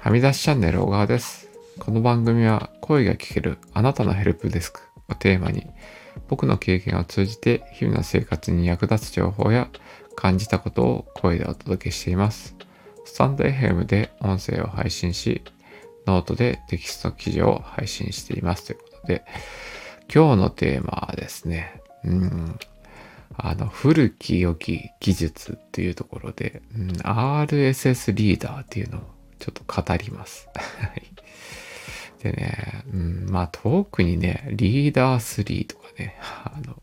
はみ出しチャンネル小川です。この番組は声が聞けるあなたのヘルプデスクをテーマに僕の経験を通じて日々の生活に役立つ情報や感じたことを声でお届けしています。 stand.fm で音声を配信し、ノートでテキスト記事を配信していますということで、今日のテーマはですね、うん、あの、古き良き技術っていうところで、うん、RSS リーダーっていうのをちょっと語ります。でね、うん、まあ特にね、リーダー3とかね、あの、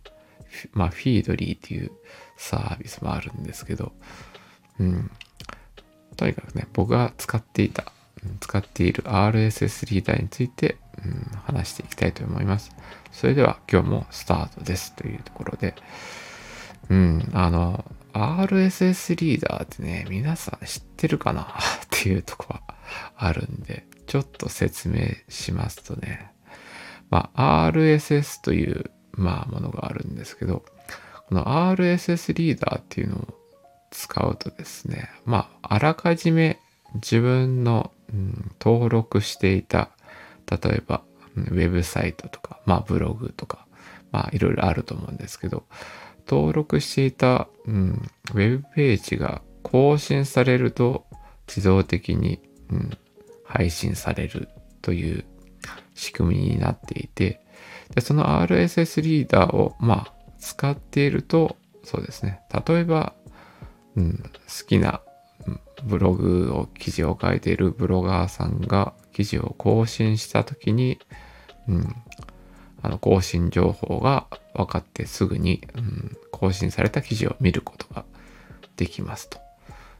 まあフィードリーっていうサービスもあるんですけど、うん、とにかくね、僕が使っていた、使っている RSS リーダーについて、うん、話していきたいと思います。それでは今日もスタートですというところで、うん、あの、RSS リーダーってね、皆さん知ってるかな？っていうとこはあるんで、ちょっと説明しますとね、まあ、RSS という、まあ、ものがあるんですけど、この RSS リーダーっていうのを使うとですね、まあ、あらかじめ自分の、うん登録していた、例えば、ウェブサイトとか、まあ、ブログとか、まあ、いろいろあると思うんですけど、登録していた、うん、ウェブページが更新されると自動的に、うん、配信されるという仕組みになっていてでその RSS リーダーをまあ使っているとそうですね。例えば、うん、好きなブログを記事を書いているブロガーさんが記事を更新した時に、うん、あの更新情報が分かってすぐに、うん、更新された記事を見ることができますと。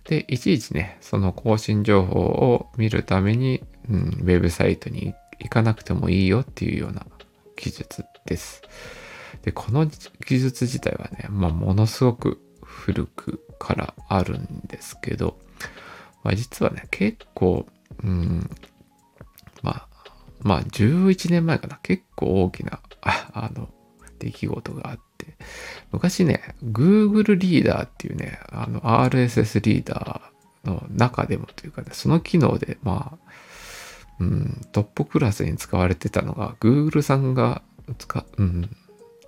で、いちいちね、その更新情報を見るために、うん、ウェブサイトに行かなくてもいいよっていうような技術です。で、この技術自体はね、まあ、ものすごく古くからあるんですけど、まあ、実はね、結構、うん、まあ、まあ、11年前かな、結構大きな、あの、出来事があって、昔ね、Google リーダーっていうね、あの、RSS リーダーの中でもというかね、その機能で、まあ、うん、トップクラスに使われてたのが、Google さんが使、うん、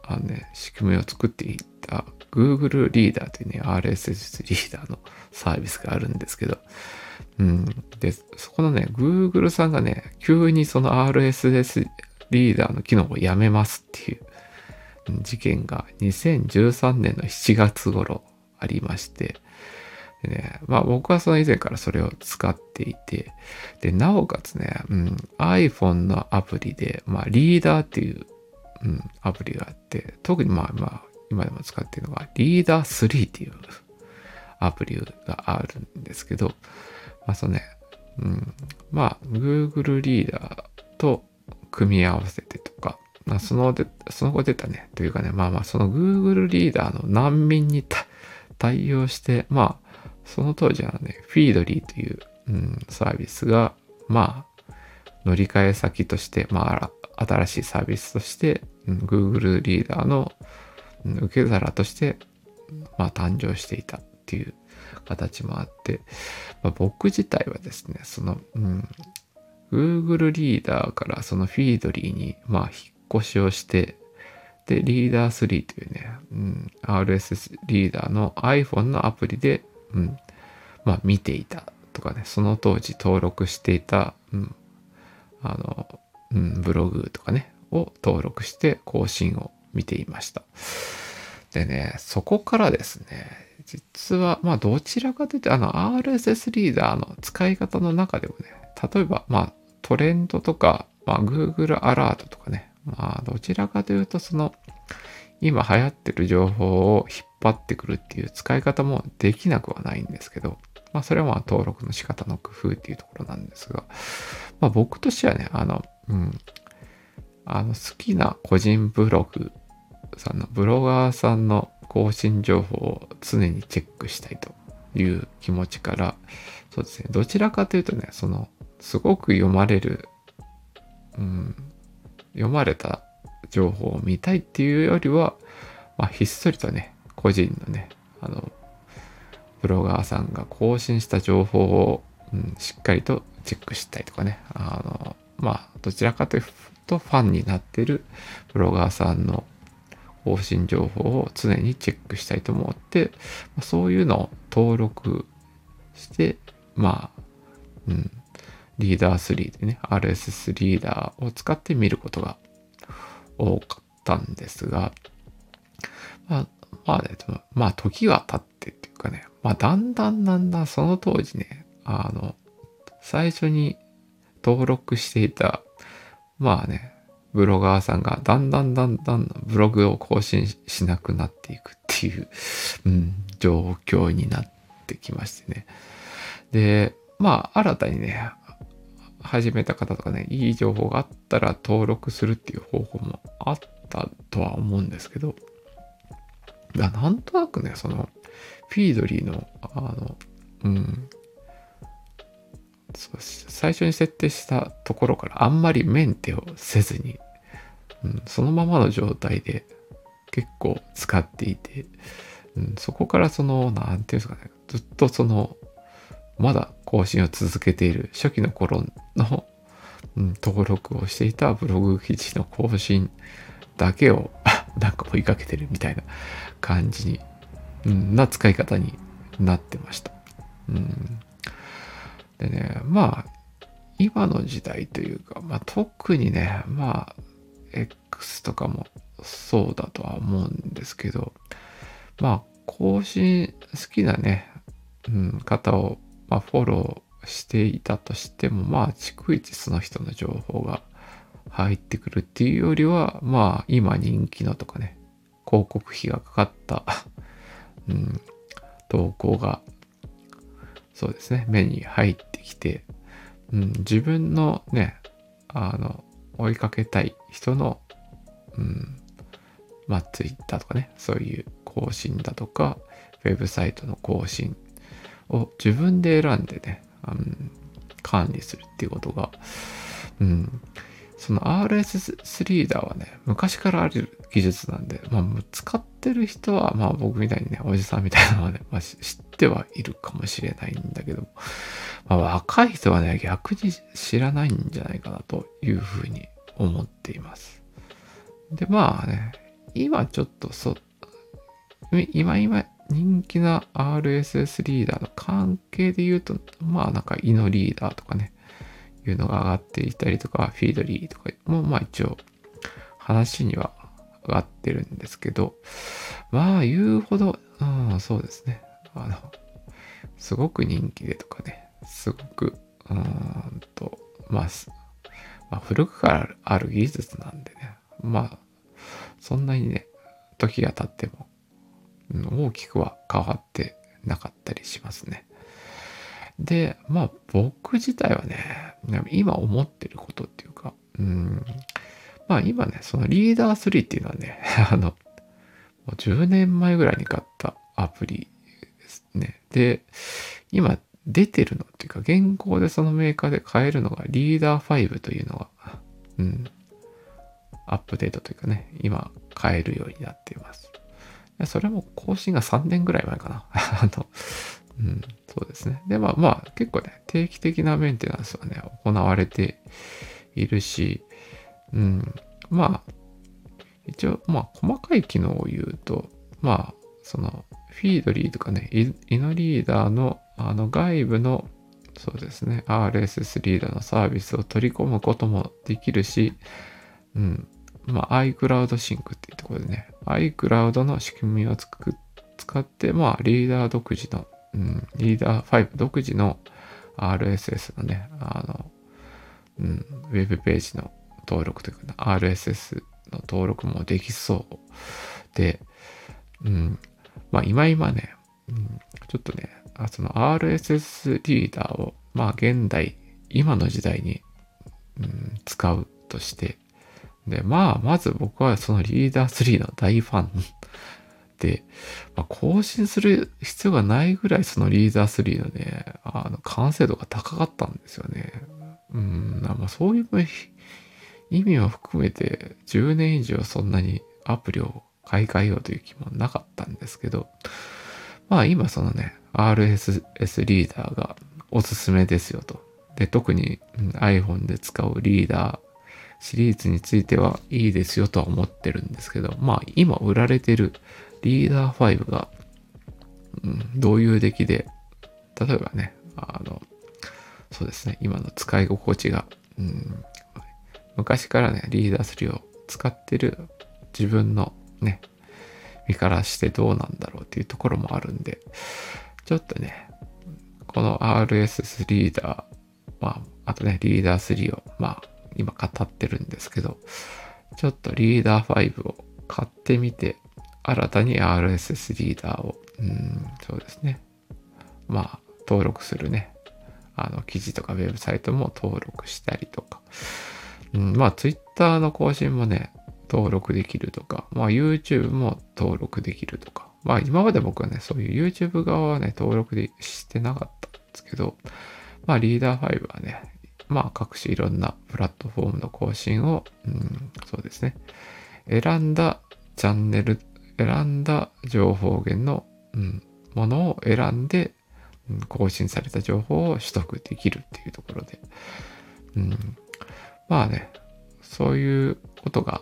あのね、仕組みを作っていった Google リーダーというね、RSS リーダーのサービスがあるんですけど、うん。で、そこのね、Google さんがね、急にその RSS リーダーの機能をやめますっていう事件が2013年の7月頃ありまして、でね、まあ僕はその以前からそれを使っていて、で、なおかつね、うん、iPhone のアプリで、まあリーダーっていう、うん、アプリがあって、特にまあまあ今でも使っているのがリーダー3っていうアプリがあるんですけど、あそのね、うん、まあ Google リーダーと組み合わせてとか、まあ、そので、その後出たね、というかね、まあまあその Google リーダーの難民に対応して、まあその当時はね、フィードリーという、うん、サービスが、まあ乗り換え先として、まあ新しいサービスとして、うん、Google リーダーの、受け皿として、まあ誕生していたっていう形もあって、まあ、僕自体はですね、その、うん、Google リーダーからそのフィードリーに、まあ、引っ越しをして、で、リーダー3というね、うん、RSS リーダーの iPhone のアプリで、うん、まあ、見ていたとかね、その当時登録していた、うん、あの、うん、ブログとかね、を登録して更新を見ていました。でね、そこからですね、実は、まあ、どちらかというと、あの、RSS リーダーの使い方の中でもね、例えば、まあ、トレンドとか、まあ、Google アラートとかね、まあ、どちらかというと、その、今流行ってる情報を引っ張ってくるっていう使い方もできなくはないんですけど、まあ、それはまあ、登録の仕方の工夫っていうところなんですが、まあ、僕としてはね、あの、うん、あの、好きな個人ブログさんの、ブロガーさんの更新情報を常にチェックしたいという気持ちから、そうですね、どちらかというとね、その、すごく読まれる、うん、読まれた情報を見たいっていうよりは、まあ、ひっそりとね、個人のね、あの、ブロガーさんが更新した情報を、うん、しっかりとチェックしたりとかね、あの、まあ、どちらかというとファンになってるブロガーさんの更新情報を常にチェックしたいと思って、まそういうのを登録して、まあ、うん、リーダー3でね、RSS リーダーを使って見ることが多かったんですが、まあ、まあね、まあ時は経ってっていうかね、まあだんだんだんだんその当時ね、あの、最初に登録していた、まあね、ブロガーさんがだんだんだんだんブログを更新しなくなっていくっていう、うん、状況になってきましてね。で、まあ新たにね、始めた方とかね、いい情報があったら登録するっていう方法もあったとは思うんですけど、なんとなくね、その、フィードリーの、あの、うん、最初に設定したところからあんまりメンテをせずに、うん、そのままの状態で結構使っていて、うん、そこからその、なんていうんですかね、ずっとその、まだ更新を続けている初期の頃の、うん、登録をしていたブログ記事の更新だけをなんか追いかけてるみたいな感じに、うん、な使い方になってました。うん、でね、まあ、今の時代というか、まあ特にね、まあ、X とかもそうだとは思うんですけど、まあ、更新好きなね、うん、方を、まあ、フォローしていたとしても、まあ、逐一その人の情報が入ってくるっていうよりは、まあ、今人気のとかね、広告費がかかった うん、投稿が、そうですね、目に入ってきて、うん、自分のね、あの、追いかけたい人の、うん、まあ、Twitter とかね、そういう更新だとか、ウェブサイトの更新を自分で選んでね、うん、管理するっていうことが、うん、その RSS リーダーはね、昔からある技術なんで、まあ、使ってる人は、まあ僕みたいにね、おじさんみたいなのはね、まあ、知ってはいるかもしれないんだけど、まあ、若い人はね、逆に知らないんじゃないかなというふうに思っています。で、まあね、今ちょっとそ、今今人気な RSS リーダーの関係で言うと、まあなんか、イノリーダーとかね、いうのが上がっていたりとか、フィードリーとかも、まあ一応話には上がってるんですけど、まあ言うほど、うん、そうですね。あの、すごく人気でとかね、すごく、うんと、まあ、まあ、古くからある技術なんでね、まあ、そんなにね、時が経っても、大きくは変わってなかったりしますね。で、まあ僕自体はね、今思ってることっていうか、うん、まあ今ね、そのリーダー3っていうのはね、あの、もう10年前ぐらいに買ったアプリですね。で、今出てるのっていうか、現行でそのメーカーで買えるのがリーダー5というのが、うん、アップデートというかね、今買えるようになっています。それも更新が3年ぐらい前かな。あの、うん、そうですね。で、まあまあ、結構ね、定期的なメンテナンスはね、行われているし、うん、まあ、一応、まあ、細かい機能を言うと、まあ、その、フィードリーとかね、イノリーダーの、あの、外部の、そうですね、RSS リーダーのサービスを取り込むこともできるし、うん、まあ、iCloud シンクっていうところでね、iCloud の仕組みを使って、まあ、リーダー独自のうん、リーダー5独自の RSS のね、あの、うん、ウェブページの登録というか、RSS の登録もできそうで、うん、まあ今今ね、うん、ちょっとね、その RSS リーダーを、まあ現代、今の時代に、うん、使うとして、で、まあまず僕はそのリーダー3の大ファン、まあ、更新する必要がないぐらいそのリーダー3のね、あの完成度が高かったんですよね。うん、まあそういう意味を含めて10年以上そんなにアプリを買い替えようという気もなかったんですけど、まあ今そのね、RSS リーダーがおすすめですよとで、特に、iPhone で使うリーダーシリーズについてはいいですよとは思ってるんですけど、まあ今売られてるリーダー5が、うん、どういう出来で、例えばね、あの、そうですね、今の使い心地が、うん、昔からね、リーダー3を使ってる自分のね、身からしてどうなんだろうっていうところもあるんで、ちょっとね、この RSS リーダー、まあ、あとね、リーダー3を、まあ、今語ってるんですけど、ちょっとリーダー5を買ってみて、新たに RSS リーダーを、うん、そうですね。まあ、登録するね、あの、記事とかウェブサイトも登録したりとか、うん、まあ、Twitter の更新もね、登録できるとか、まあ、YouTube も登録できるとか、まあ、今まで僕はね、そういう YouTube 側はね、登録でしてなかったんですけど、まあ、リーダー5はね、まあ、各種いろんなプラットフォームの更新を、うん、そうですね、選んだチャンネル、選んだ情報源の、うん、ものを選んで、うん、更新された情報を取得できるっていうところで、うん、まあね、そういうことが、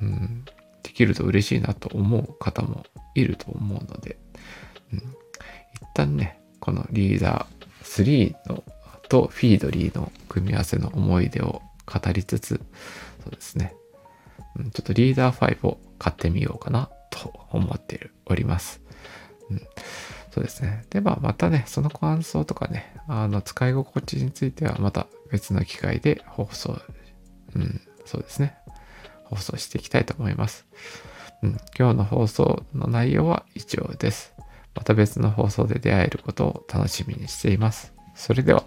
うん、できると嬉しいなと思う方もいると思うので、うん、一旦ね、このリーダー3のとフィードリーの組み合わせの思い出を語りつつ、そうですね、うん、ちょっとリーダー5を買ってみようかな。と思っております。うん、そうですね。で、まあ、またね、その感想とかね、あの、使い心地についてはまた別の機会で放送、うん、そうですね。放送していきたいと思います。うん、今日の放送の内容は以上です。また別の放送で出会えることを楽しみにしています。それでは。